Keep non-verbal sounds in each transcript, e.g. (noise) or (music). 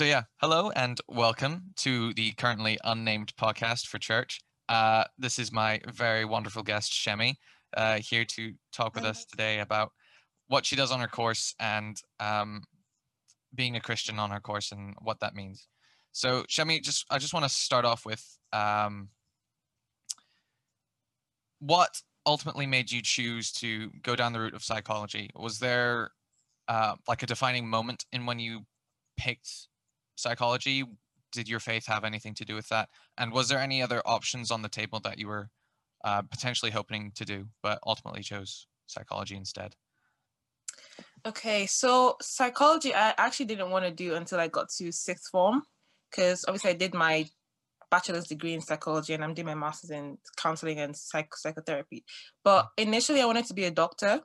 So yeah, hello and welcome to the currently unnamed podcast for church. Uh, this is my very wonderful guest Semi, uh, here to talk with us today about what she does on her course and um, being a Christian on her course and what that means. So Semi, just I just want to start off with um, what ultimately made you choose to go down the route of psychology? Was there uh, like a defining moment in when you picked psychology? Did your faith have anything to do with that? And was there any other options on the table that you were uh, potentially hoping to do, but ultimately chose psychology instead? Okay, so psychology I actually didn't want to do until I got to sixth form because obviously I did my bachelor's degree in psychology and I'm doing my master's in counseling and psych- psychotherapy. But initially, I wanted to be a doctor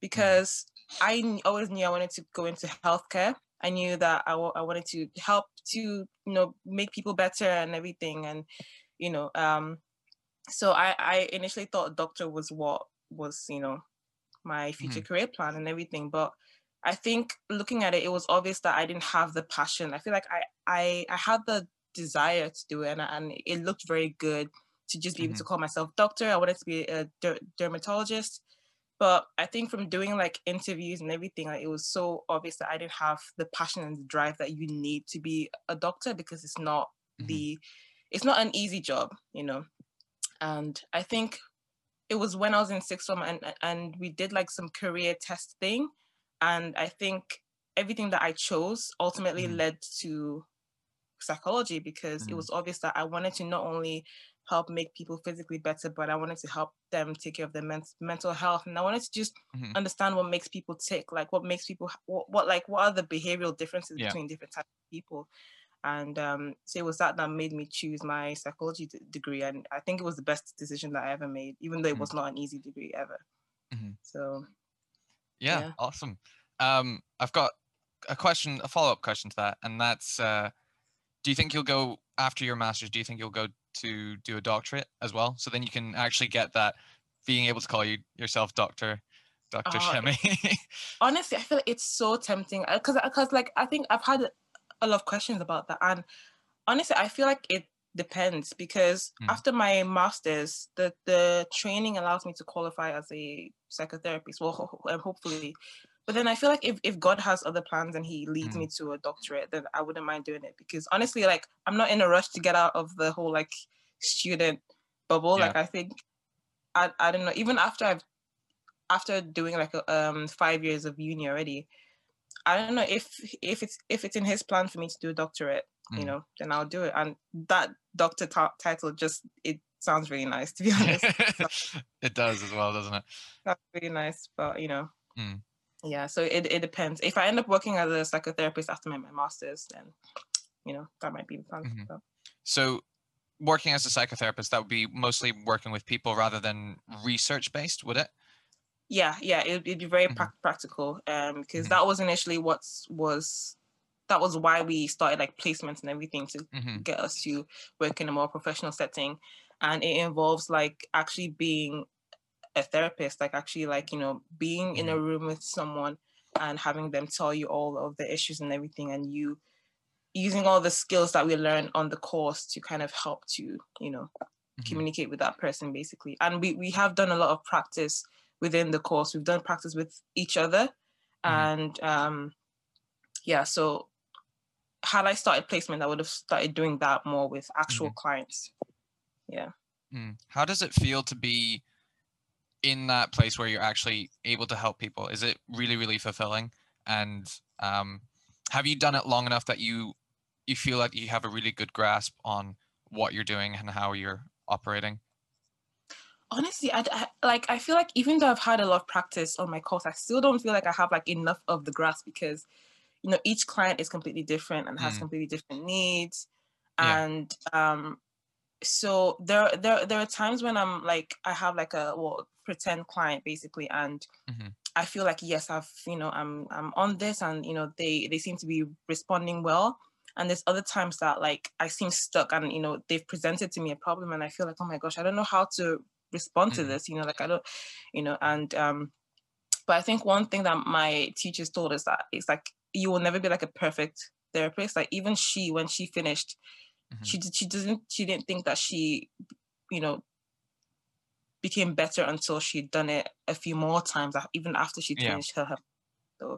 because I always knew I wanted to go into healthcare. I knew that I, w- I wanted to help to you know make people better and everything, and you know, um, so I I initially thought doctor was what was you know my future mm-hmm. career plan and everything, but I think looking at it, it was obvious that I didn't have the passion. I feel like I I I had the desire to do it, and, and it looked very good to just be mm-hmm. able to call myself doctor. I wanted to be a der- dermatologist, but I think from doing like interviews and everything, like, it was so obvious that I didn't have the passion and the drive that you need to be a doctor because it's not mm-hmm. the it's not an easy job, you know. And I think it was when I was in sixth form and and we did like some career test thing, and I think everything that I chose ultimately mm-hmm. led to psychology because mm. it was obvious that I wanted to not only help make people physically better, but I wanted to help them take care of their men- mental health, and I wanted to just mm-hmm. understand what makes people tick, like what makes people, what, what like what are the behavioral differences yeah. between different types of people, and um, so it was that that made me choose my psychology d- degree, and I think it was the best decision that I ever made, even though it mm-hmm. was not an easy degree ever. Mm-hmm. So, yeah, yeah, awesome. Um, I've got a question, a follow up question to that, and that's. Uh, do you think you'll go after your master's? Do you think you'll go to do a doctorate as well? So then you can actually get that being able to call you yourself doctor, Dr. Uh, Semi. honestly, I feel like it's so tempting because uh, because like I think I've had a lot of questions about that, and honestly, I feel like it depends because mm. after my master's, the the training allows me to qualify as a psychotherapist. Well, ho- hopefully, but then I feel like if, if God has other plans and he leads mm. me to a doctorate, then I wouldn't mind doing it because honestly, like I'm not in a rush to get out of the whole like student bubble. Yeah. Like I think I I don't know, even after I've after doing like a, um five years of uni already, I don't know if if it's if it's in his plan for me to do a doctorate, mm. you know, then I'll do it. And that doctor t- title just it sounds really nice to be honest. (laughs) it does as well, doesn't it? That's really nice, but you know. Mm yeah so it, it depends if i end up working as a psychotherapist after my, my master's then you know that might be the plan mm-hmm. so working as a psychotherapist that would be mostly working with people rather than research based would it yeah yeah it, would be very mm-hmm. pra- practical um because mm-hmm. that was initially what was that was why we started like placements and everything to mm-hmm. get us to work in a more professional setting and it involves like actually being a therapist, like actually like, you know, being in a mm-hmm. room with someone and having them tell you all of the issues and everything and you using all the skills that we learn on the course to kind of help to, you know, mm-hmm. communicate with that person basically. And we, we have done a lot of practice within the course. We've done practice with each other. Mm-hmm. And um yeah, so had I started placement, I would have started doing that more with actual mm-hmm. clients. Yeah. Mm. How does it feel to be in that place where you're actually able to help people is it really really fulfilling and um, have you done it long enough that you you feel like you have a really good grasp on what you're doing and how you're operating honestly I, I, like i feel like even though i've had a lot of practice on my course i still don't feel like i have like enough of the grasp because you know each client is completely different and has mm. completely different needs yeah. and um so there there there are times when i'm like i have like a well pretend client basically and mm-hmm. i feel like yes i've you know i'm i'm on this and you know they they seem to be responding well and there's other times that like i seem stuck and you know they've presented to me a problem and i feel like oh my gosh i don't know how to respond mm-hmm. to this you know like i don't you know and um but i think one thing that my teachers told us that it's like you will never be like a perfect therapist. Like even she, when she finished, Mhm. she did she doesn't she didn't think that she, you know, became better until she'd done it a few more times, even after she Yeah. finished her. her- So,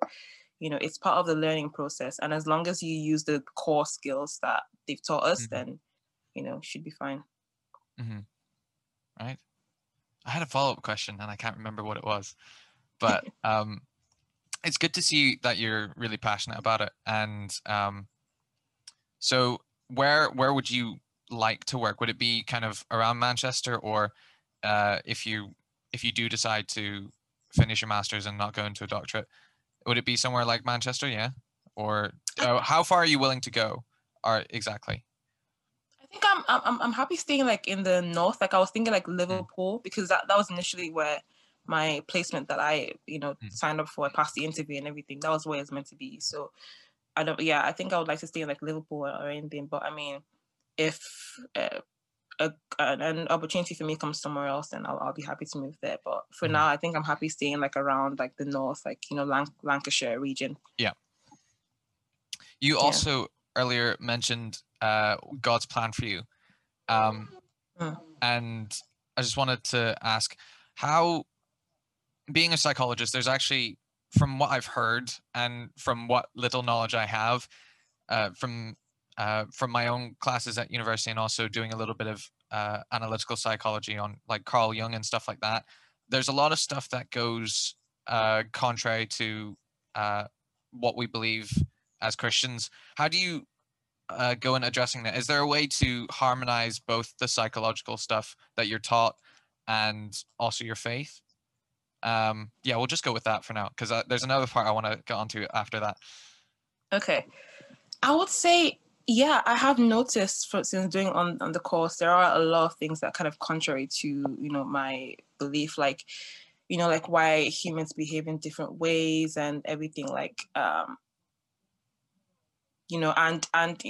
you know, it's part of the learning process, and as long as you use the core skills that they've taught us, Mhm. then, you know, should be fine. Mm-hmm. right? I had a follow up question and I can't remember what it was, but (laughs) um, it's good to see that you're really passionate about it. And um, so, where where would you like to work? Would it be kind of around Manchester, or uh, if you if you do decide to finish your masters and not go into a doctorate, would it be somewhere like Manchester? Yeah, or uh, how far are you willing to go? Or exactly? I think I'm I'm I'm happy staying like in the north. Like I was thinking like Liverpool because that, that was initially where my placement that I you know Mm. signed up for. I passed the interview and everything. That was where it's meant to be. So I don't. Yeah, I think I would like to stay in like Liverpool or anything. But I mean, if uh, a, an, opportunity for me comes somewhere else, then I'll, I'll be happy to move there. But for Mhm. now, I think I'm happy staying like around like the north, like you know Lanc- Lancashire region. Yeah. You Yeah. also earlier mentioned uh, God's plan for you. Um, Mm. and I just wanted to ask how, being a psychologist, there's actually, from what I've heard and from what little knowledge I have, uh, from uh, from my own classes at university and also doing a little bit of uh, analytical psychology on like Carl Jung and stuff like that. There's a lot of stuff that goes uh, contrary to uh, what we believe as Christians. How do you uh, go in addressing that? Is there a way to harmonize both the psychological stuff that you're taught and also your faith? Um, yeah, we'll just go with that for now because uh, there's another part I want to get onto after that. Okay. I would say, yeah, I have noticed for, since doing on, on the course, there are a lot of things that kind of contrary to, you know, my belief, like, you know, like why humans behave in different ways and everything like, um, you know, and, and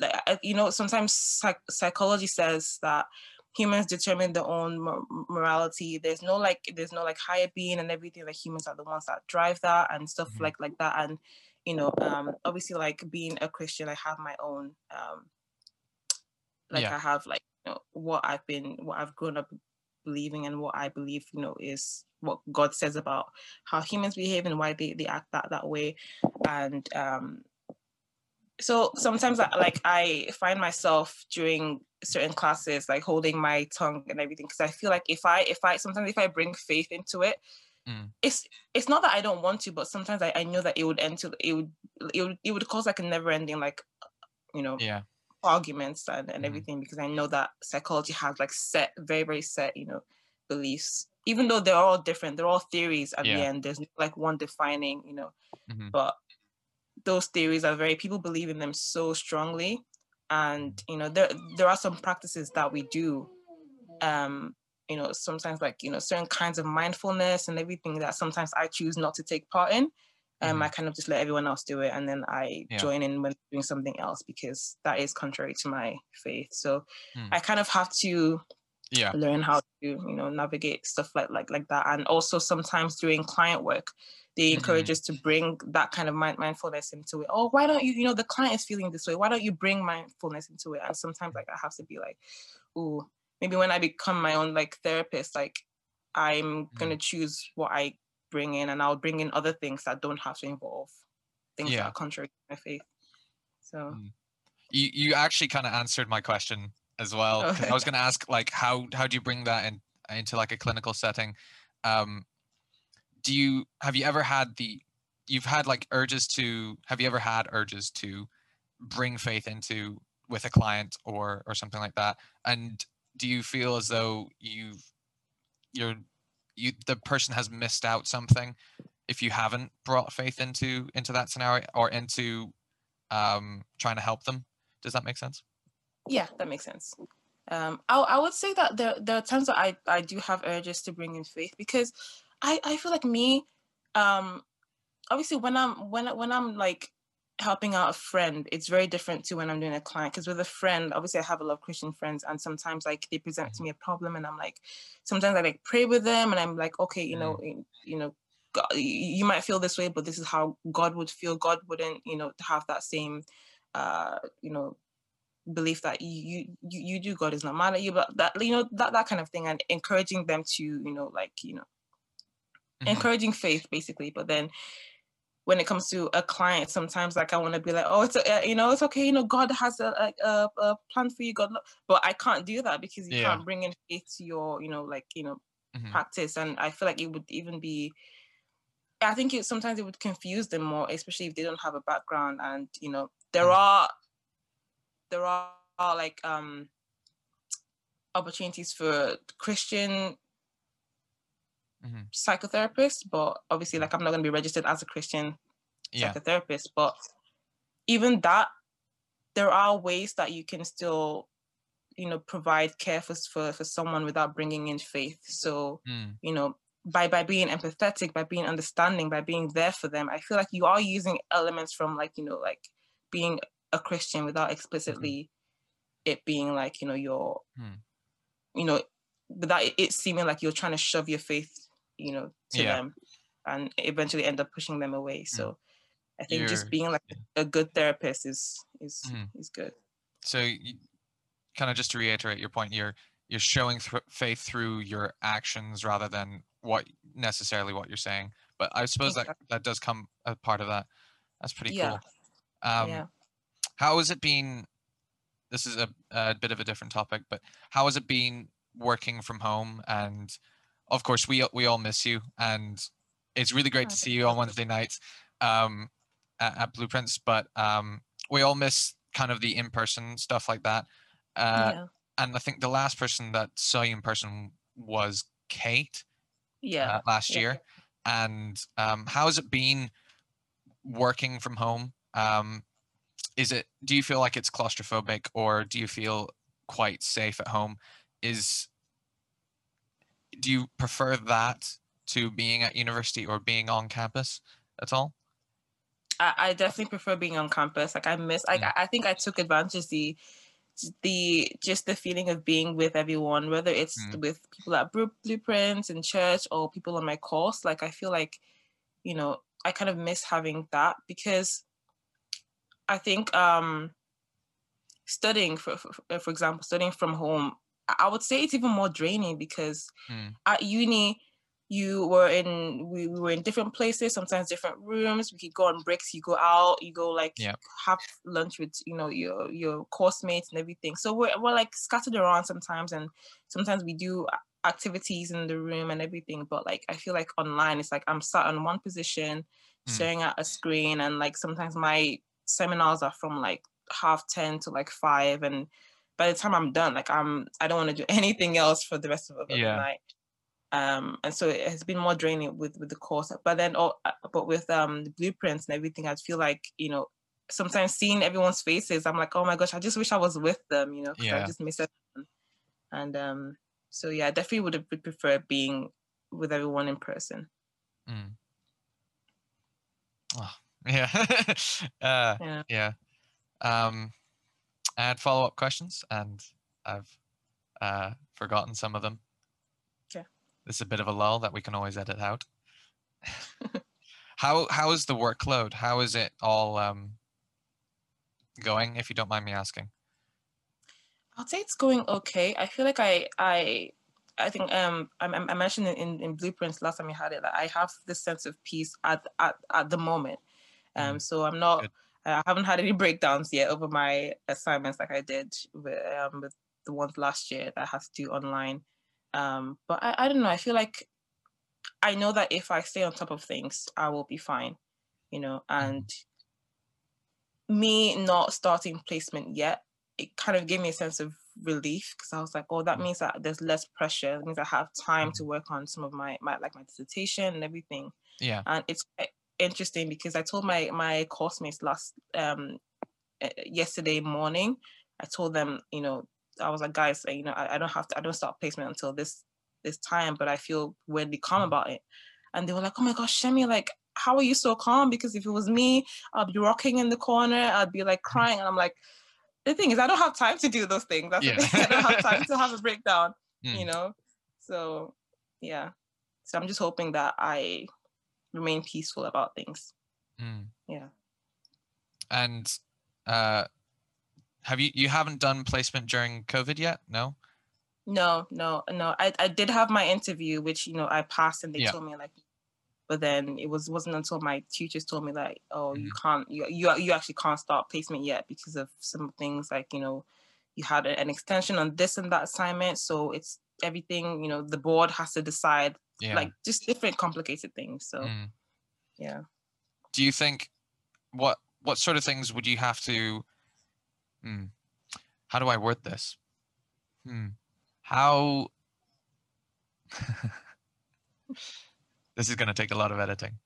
like, you know, sometimes psych- psychology says that humans determine their own mor- morality. There's no like, there's no like higher being and everything. Like humans are the ones that drive that and stuff Mhm. like, like that. And, you know, um, obviously like being a Christian, I have my own, um, like Yeah. I have like, you know, what I've been, what I've grown up believing and what I believe, you know, is what God says about how humans behave and why they, they act that, that way. And, um, so sometimes I, like I find myself during certain classes like holding my tongue and everything because I feel like if I if I sometimes if I bring faith into it, Mm. it's it's not that I don't want to, but sometimes I, I know that it would end to it would it would it would cause like a never ending like you know Yeah. arguments and, and Mhm. everything because I know that psychology has like set very very set you know beliefs even though they're all different they're all theories at Yeah. the end there's like one defining you know Mhm. but those theories are very people believe in them so strongly and Mm. you know there there are some practices that we do um you know sometimes like you know certain kinds of mindfulness and everything that sometimes i choose not to take part in um Mhm. i kind of just let everyone else do it and then i Yeah. join in when doing something else because that is contrary to my faith so Mm. i kind of have to Yeah. learn how to you know navigate stuff like like like that and also sometimes doing client work they encourage Mhm. us to bring that kind of mind- mindfulness into it oh why don't you you know the client is feeling this way why don't you bring mindfulness into it and sometimes like i have to be like oh maybe when i become my own like therapist like i'm gonna choose what i bring in and i'll bring in other things that don't have to involve things Yeah. that are contrary to my faith so Mm. You you actually kind of answered my question as well. 'cause I was going to ask like how how do you bring that in into like a clinical setting? Um, do you have you ever had the you've had like urges to have you ever had urges to bring faith into with a client or or something like that? And do you feel as though you've you're you the person has missed out something if you haven't brought faith into into that scenario or into um trying to help them? Does that make sense? Yeah, that makes sense. Um, I, I would say that there, there are times that I, I do have urges to bring in faith because I, I feel like me, um, obviously when I'm when when I'm like helping out a friend, it's very different to when I'm doing a client. Because with a friend, obviously I have a lot of Christian friends, and sometimes like they present to me a problem, and I'm like, sometimes I like pray with them, and I'm like, okay, you know, you know, God, you might feel this way, but this is how God would feel. God wouldn't, you know, have that same, uh, you know, belief that you you you do God is not mad at you, but that you know that that kind of thing, and encouraging them to, you know, like you know, mm-hmm. encouraging faith basically. But then when it comes to a client, sometimes like I want to be like, oh, it's a, you know, it's okay, you know, God has a, a, a plan for you, God, but I can't do that because you yeah. can't bring in faith to your, you know, like you know, mm-hmm. practice, and I feel like it would even be. I think it sometimes it would confuse them more, especially if they don't have a background. And you know, there mm-hmm. are there are like um opportunities for Christian mm-hmm. psychotherapist, but obviously, like I'm not going to be registered as a Christian yeah. psychotherapist. But even that, there are ways that you can still, you know, provide care for for, for someone without bringing in faith. So, mm. you know, by by being empathetic, by being understanding, by being there for them, I feel like you are using elements from like you know like being a Christian without explicitly mm-hmm. it being like you know you're, mm. you know, without it seeming like you're trying to shove your faith you know, to yeah. them and eventually end up pushing them away. Mm. So I think You're, just being like a good therapist is is mm. is good. So you, kind of just to reiterate your point, you're you're showing th- faith through your actions rather than what necessarily what you're saying. But I suppose exactly. that that does come a part of that. That's pretty yeah. cool. Um, yeah. How has it been? This is a, a bit of a different topic, but how has it been working from home and of course, we we all miss you, and it's really great to see you on Wednesday nights um, at, at, Blueprints. But um, we all miss kind of the in-person stuff like that. Uh, yeah. And I think the last person that saw you in person was Kate. Yeah. Uh, last yeah. year, and um, how has it been working from home? Um, is it? Do you feel like it's claustrophobic, or do you feel quite safe at home? Is do you prefer that to being at university or being on campus at all? I, I definitely prefer being on campus. Like I miss, like mm. I, I think I took advantage the the just the feeling of being with everyone, whether it's mm. with people at Blueprints in church or people on my course. Like I feel like, you know, I kind of miss having that because I think um studying for, for for example studying from home I would say it's even more draining because mm. at uni you were in we, we, were in different places sometimes different rooms we could go on breaks you go out you go like yep. have lunch with you know your your course mates and everything so we're, we're like scattered around sometimes and sometimes we do activities in the room and everything but like i feel like online it's like i'm sat on one position mm. staring at a screen and like sometimes my seminars are from like half 10 to like 5 and by the time I'm done, like I'm I don't want to do (laughs) anything else for the rest of the yeah. night. Um, and so it has been more draining with with the course. But then, oh, uh, but with um the blueprints and everything, I feel like you know sometimes seeing everyone's faces, I'm like, oh my gosh, I just wish I was with them, you know, because yeah. I just miss it. And um, so yeah, I definitely would have preferred being with everyone in person. Mm. Oh, yeah. (laughs) uh, yeah. Yeah. Um, I had follow up questions and I've uh, forgotten some of them. Yeah. This is a bit of a lull that we can always edit out. (laughs) how how is the workload? How is it all um, going? If you don't mind me asking. I'd say it's going okay. I feel like I I I think um I, I mentioned in, in blueprints last time we had it that I have this sense of peace at at, at the moment. Um, mm. so I'm not. I haven't had any (laughs) breakdowns yet over my assignments like I did with, um, with the ones last year that I had to do online. Um, but I, I don't know. I feel like I know that if I stay on top of things, I will be fine, you know. And mm-hmm. me not starting placement yet, it kind of gave me a sense of relief because I was like, oh, that mm. means that there's less pressure. It means I have time to mm-hmm. work on some of my, my like my dissertation and everything. Yeah. And it's interesting because I told my my course mates last um eh, yesterday morning. I told them, you know, I was like, guys, you know, I, I don't have to, I don't start placement until this this time, but I feel weirdly calm about it. And they were like, oh my gosh, Semi, like, how are you so calm? Because if it was me, I'd be rocking in the corner, I'd be like crying, and I'm like, the thing is, I don't have time to do those things. That's yeah. the thing. I don't have time to have a breakdown, mm. (laughs) you know. So, yeah. So I'm just hoping that I remain peaceful about things. Mm. Yeah. And uh, have you you haven't done placement during COVID yet? No. No, no, no. I, I did have my interview, which you know I passed, and they Yeah. told me like, but then it was wasn't until my teachers told me like, oh, you Mhm. can't, you you you actually can't start placement yet because of some things like you know, you had an extension on this and that assignment, so it's everything you know the board has to decide Yeah. like just different complicated things. So Mm. yeah. do you think what what sort of things would you have to hmm, how do i word this hmm, how (laughs) this is going to take a lot of editing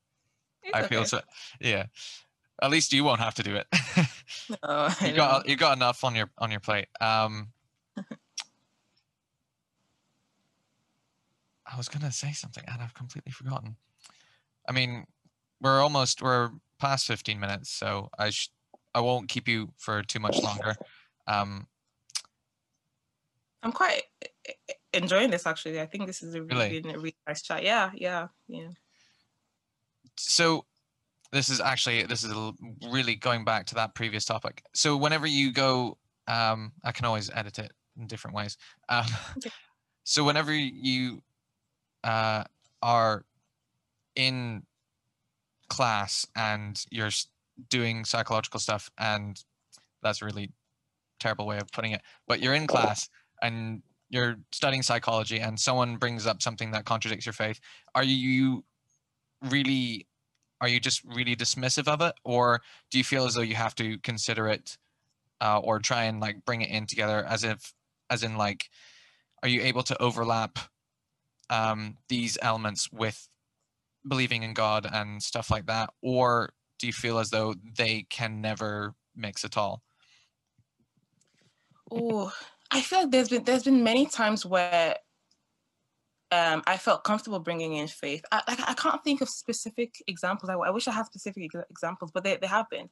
It's i feel okay. so yeah at least you won't have to do it (laughs) No, (laughs) you got you got enough on your on your plate um i was going to say something and i've completely forgotten i mean we're almost we're past 15 minutes so i sh- i won't keep you for too much longer um I'm quite enjoying this actually. I think this is a Really? really, really nice chat. Yeah, yeah, yeah. so this is actually this is really going back to that previous topic so whenever you go um i can always edit it in different ways um (laughs) Okay. so whenever you uh are in class and you're doing psychological stuff and that's a really terrible way of putting it but you're in class and you're studying psychology and someone brings up something that contradicts your faith are you really are you just really dismissive of it? Or do you feel as though you have to consider it uh, or try and like bring it in together as if as in like are you able to overlap um, these elements with believing in god and stuff like that or do you feel as though they can never mix at all Oh, I feel like there's been there's been many times where um, I felt comfortable bringing in faith. I, like I can't think of specific examples. I, I wish I had specific ex- examples, but they, they have been.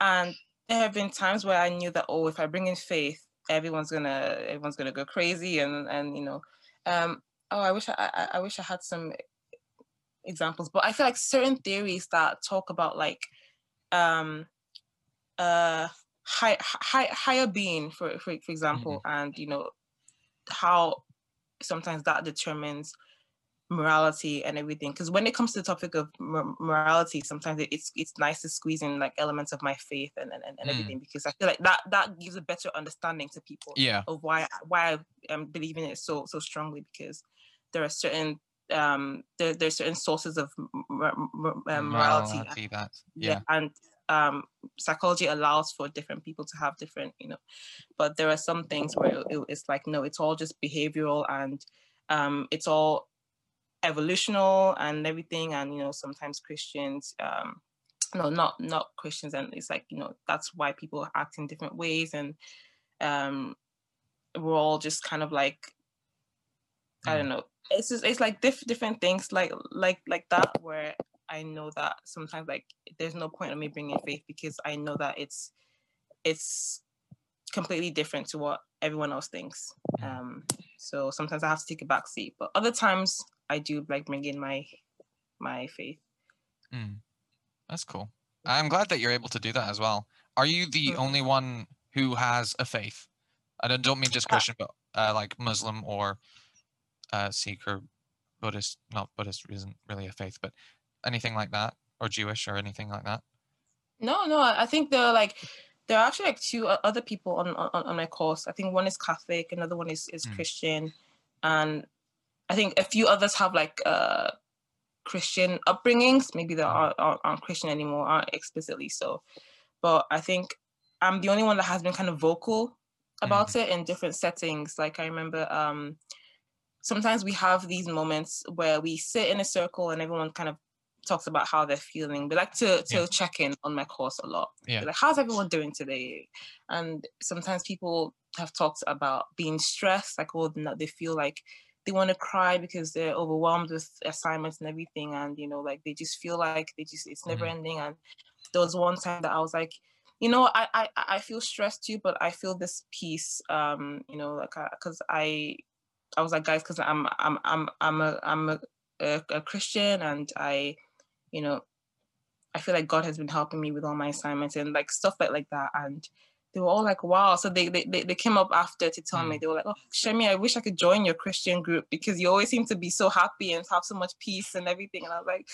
And there have been times where I knew that oh, if I bring in faith, everyone's gonna everyone's gonna go crazy, and and you know, um, oh, I wish I, I I wish I had some examples. But I feel like certain theories that talk about like um uh high, high, higher being for, for for example and you know how sometimes that determines morality and everything because when it comes to the topic of mor- morality sometimes it, it's it's nice to squeeze in like elements of my faith and and, and Mm. everything because i feel like that that gives a better understanding to people yeah of why why I am believing it so so strongly because there are certain um there there's certain sources of um, morality that yeah, yeah and um psychology allows for different people to have different you know but there are some things where it, it's like no it's all just behavioral and um it's all evolutional and everything and you know sometimes christians um no not not christians and it's like you know that's why people act in different ways and um we're all just kind of like i Mm. don't know it's just it's like diff- different things like like like that where i know that sometimes like there's no point in me bringing faith because i know that it's it's completely different to what everyone else thinks um so sometimes i have to take a back seat but other times i do like bring in my my faith Mm. That's cool. I'm glad that you're able to do that as well. Are you the Mm. only one who has a faith? I don't, don't mean just Uh, Christian, but uh, like Muslim or uh, Sikh or Buddhist. Not Buddhist isn't really a faith, but anything like that, or Jewish or anything like that. no no i think there are like there are actually like two other people on on, on my course i think one is catholic another one is is Mm. christian and i think a few others have like uh christian upbringings maybe they Mm. aren't, aren't, aren't christian anymore aren't explicitly so but i think i'm the only one that has been kind of vocal about it in different settings like i remember um sometimes we have these moments where we sit in a circle and everyone kind of talks about how they're feeling. We like to to Yeah. check in on my course a lot. Yeah. like how's everyone doing today? And sometimes people have talked about being stressed like oh they feel like they want to cry because they're overwhelmed with assignments and everything. And you know like they just feel like they just it's never ending and there was one time that i was like you know i i, I feel stressed too but i feel this peace um you know like because I, I was like guys because i'm i'm i'm i'm a i'm a, a, a christian and i you know, I feel like God has been helping me with all my assignments and like stuff like like that. And they were all like, wow. So they they, they came up after to tell mm. me, they were like, oh, Semi, I wish I could join your Christian group because you always seem to be so happy and have so much peace and everything. And I was like,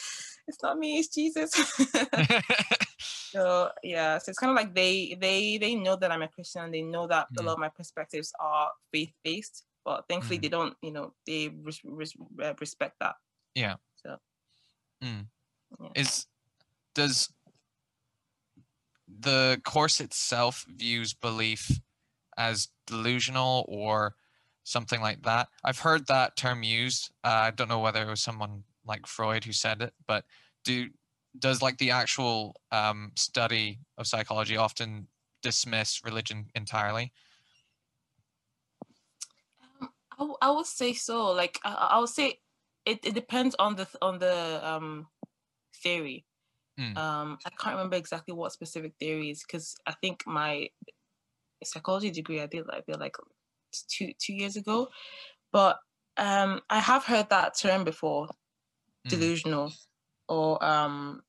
it's not me, it's Jesus. (laughs) (laughs) so yeah, so it's kind of like they they they know that I'm a Christian and they know that mm. a lot of my perspectives are faith based, but thankfully mm. they don't, you know, they res- res- respect that. Yeah. So. Mm. Yeah. Is does the course itself views belief as delusional or something like that. I've heard that term used. Uh, I don't know whether it was someone like Freud who said it, but do does like the actual um, study of psychology often dismiss religion entirely? I, I would say so. Like I, I would say it, it depends on the on the um, theory. Mm. Um, I can't remember exactly what specific theories because I think my psychology degree I did I did like two two years ago, but um, I have heard that term before, mm. delusional, or um,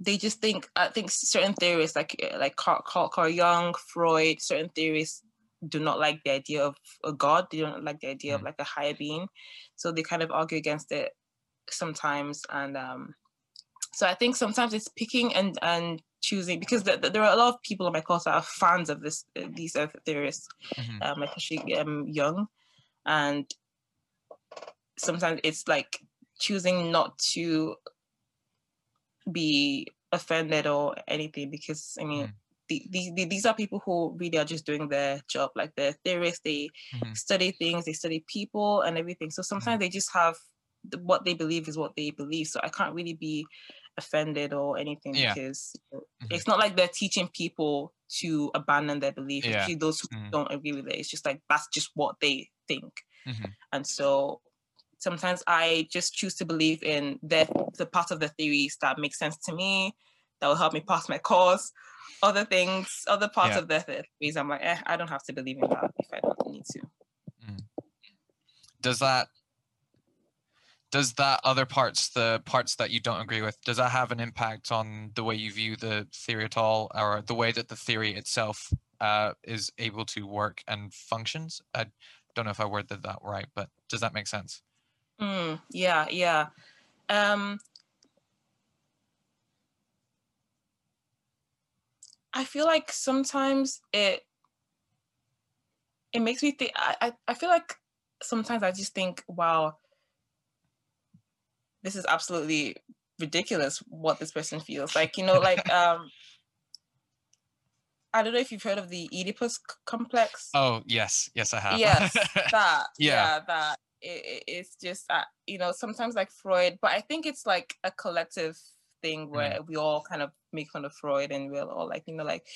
they just think I think certain theorists like eh, like Carl, Carl, Carl Jung, Freud, certain theorists do not like the idea of a god. They don't like the idea mm. of like a higher being, so they kind of argue against it sometimes and um so I think sometimes it's picking and and choosing because the, the, there are a lot of people in my course that are fans of this uh, these earth theorists, mm-hmm. um, especially um, Jung, and sometimes it's like choosing not to be offended or anything because I mean. Mm. The, the, these are people who really are just doing their job like they're theorists they mm-hmm. study things they study people and everything so sometimes mm-hmm. they just have what they believe is what they believe so i can't really be offended or anything yeah. because mm-hmm. it's not like they're teaching people to abandon their belief. Yeah. those who mm-hmm. don't agree with it, it's just like that's just what they think. Mm-hmm. And so sometimes I just choose to believe in the, the part of the theories that make sense to me, that will help me pass my course. Other things, other parts yeah. of the theories, I'm like, eh, I don't have to believe in that if I don't need to. Mm. Does that does that other parts the parts that you don't agree with does that have an impact on the way you view the theory at all or the way that the theory itself uh, is able to work and functions i don't know if i worded that right but does that make sense mm, yeah yeah um, i feel like sometimes it it makes me think I, I feel like sometimes i just think wow this is absolutely ridiculous what this person feels like you know like (laughs) um I don't know if you've heard of the Oedipus complex. Oh yes, yes I have. Yes, (laughs) that. yeah. yeah, that. It, it's just that you know sometimes like Freud, but I think it's like a collective thing where mm. we all kind of make fun of Freud and we're all like you know like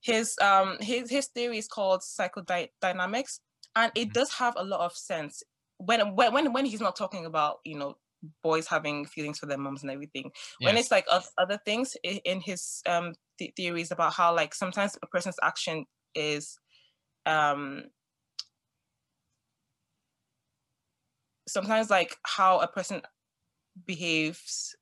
his um his his theory is called psychodynamics and it mm. does have a lot of sense when when when he's not talking about you know boys having feelings for their moms and everything. Yes. When it's like other things in his um, th- theories about how like sometimes a person's action is um sometimes like how a person behaves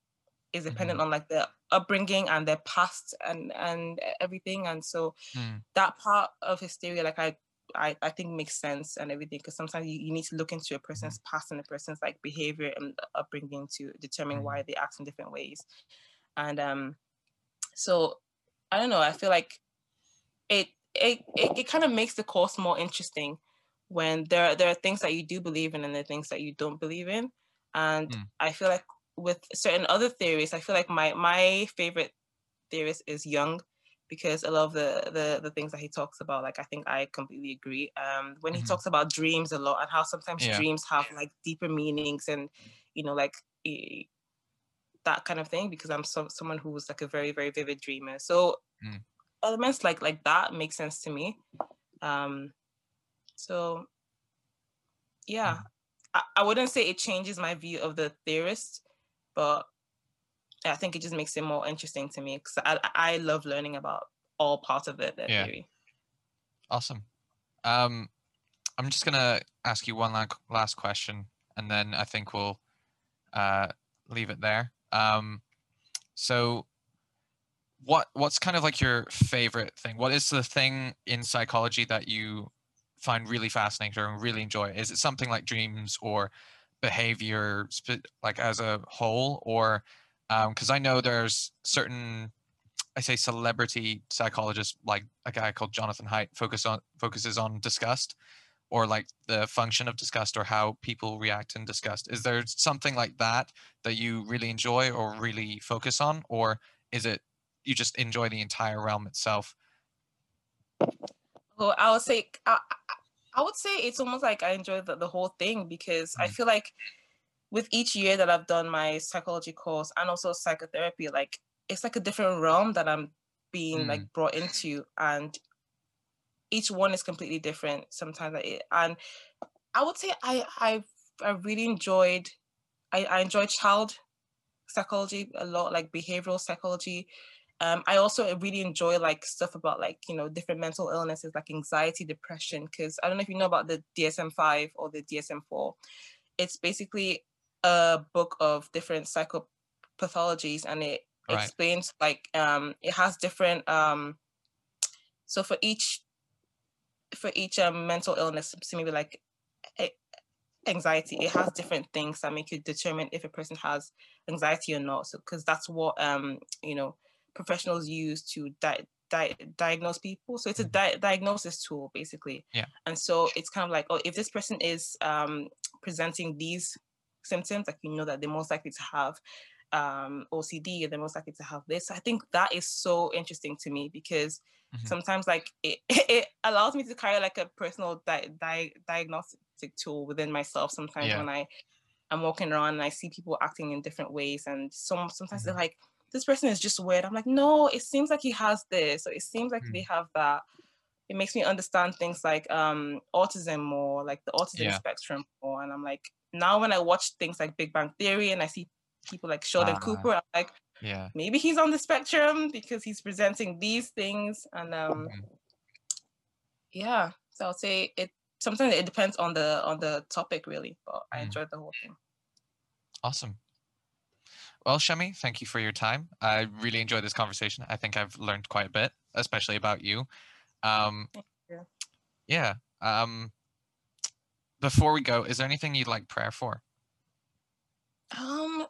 is dependent mm-hmm. on like their upbringing and their past and and everything and so mm. that part of hysteria like i I, I think makes sense and everything because sometimes you, you need to look into a person's mm-hmm. past and a person's like behavior and upbringing to determine mm-hmm. why they act in different ways and um so i don't know i feel like it it it, it kind of makes the course more interesting when there there are things that you do believe in and the things that you don't believe in and mm. i feel like with certain other theories i feel like my my favorite theorist is Jung because a lot of the, the the things that he talks about like i think i completely agree um when mm-hmm. he talks about dreams a lot and how sometimes yeah. dreams have like deeper meanings and you know like that kind of thing because i'm so, someone who was like a very very vivid dreamer so mm. elements like like that make sense to me um so yeah mm. I, I wouldn't say it changes my view of the theorist but I think it just makes it more interesting to me because I, I love learning about all parts of it, yeah. theory. Awesome. Um, I'm just gonna ask you one last question, and then I think we'll uh, leave it there. Um, So what what's kind of like your favorite thing? What is the thing in psychology that you find really fascinating or really enjoy? Is it something like dreams or behavior like as a whole or because um, I know there's certain I say celebrity psychologists like a guy called Jonathan Haidt focus on focuses on disgust or like the function of disgust or how people react in disgust. Is there something like that that you really enjoy or really focus on or is it you just enjoy the entire realm itself? Well, I would say I, I would say it's almost like I enjoy the, the whole thing because mm. I feel like with each year that I've done my psychology course and also psychotherapy, like it's like a different realm that I'm being mm. like brought into, and each one is completely different. Sometimes, I, and I would say I I I really enjoyed I, I enjoyed child psychology a lot, like behavioral psychology. Um, I also really enjoy like stuff about like you know different mental illnesses like anxiety, depression. Because I don't know if you know about the DSM five or the DSM four. It's basically a book of different psychopathologies, and it right. explains like um, it has different. Um, so for each for each um, mental illness, so maybe like anxiety, it has different things that make you determine if a person has anxiety or not. So because that's what um you know professionals use to di- di- diagnose people. So it's a mm-hmm. di- diagnosis tool basically. Yeah. And so it's kind of like, oh, if this person is um, presenting these symptoms, like you know that they're most likely to have um, OCD, or they're most likely to have this. I think that is so interesting to me because mm-hmm. sometimes like it, (laughs) it allows me to carry like a personal di- di- diagnostic tool within myself. Sometimes yeah. when I I'm walking around and I see people acting in different ways, and some sometimes mm-hmm. they're like this person is just weird. I'm like, no, it seems like he has this, or it seems like mm. they have that. It makes me understand things like um, autism more, like the autism yeah. spectrum more. And I'm like, now when I watch things like Big Bang Theory and I see people like Sheldon uh, Cooper, I'm like, yeah, maybe he's on the spectrum because he's presenting these things. And um, mm-hmm. yeah, so I'll say it. Sometimes it depends on the on the topic really, but mm. I enjoyed the whole thing. Awesome. Well, Semi, thank you for your time. I really enjoyed this conversation. I think I've learned quite a bit, especially about you. Um, you. Yeah. Um, before we go, is there anything you'd like prayer for? Um,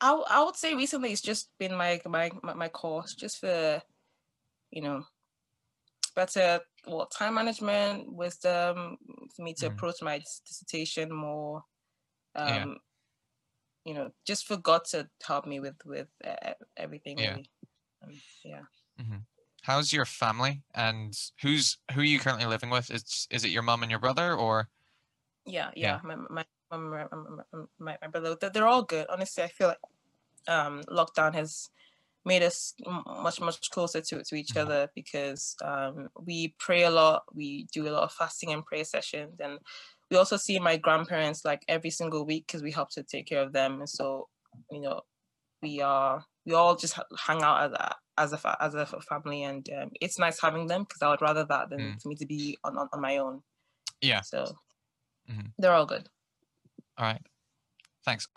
I I would say recently it's just been my my my course just for, you know, better well time management, wisdom for me to mm. approach my dissertation more. Um, yeah you know, just for God to help me with with uh, everything. Yeah. Really. Um, yeah. Mm-hmm. How's your family and who's who are you currently living with? Is is it your mom and your brother or? Yeah, yeah, yeah. my my my, my, my brother. They're all good. Honestly, I feel like um, lockdown has made us much much closer to to each mm-hmm. other because um, we pray a lot. We do a lot of fasting and prayer sessions, and we also see my grandparents like every single week because we help to take care of them. And so you know we are we all just hang out as a as a as a family. And um, it's nice having them because i would rather that than mm. for me to be on, on, on my own. Yeah. So mm-hmm. they're all good. All right. Thanks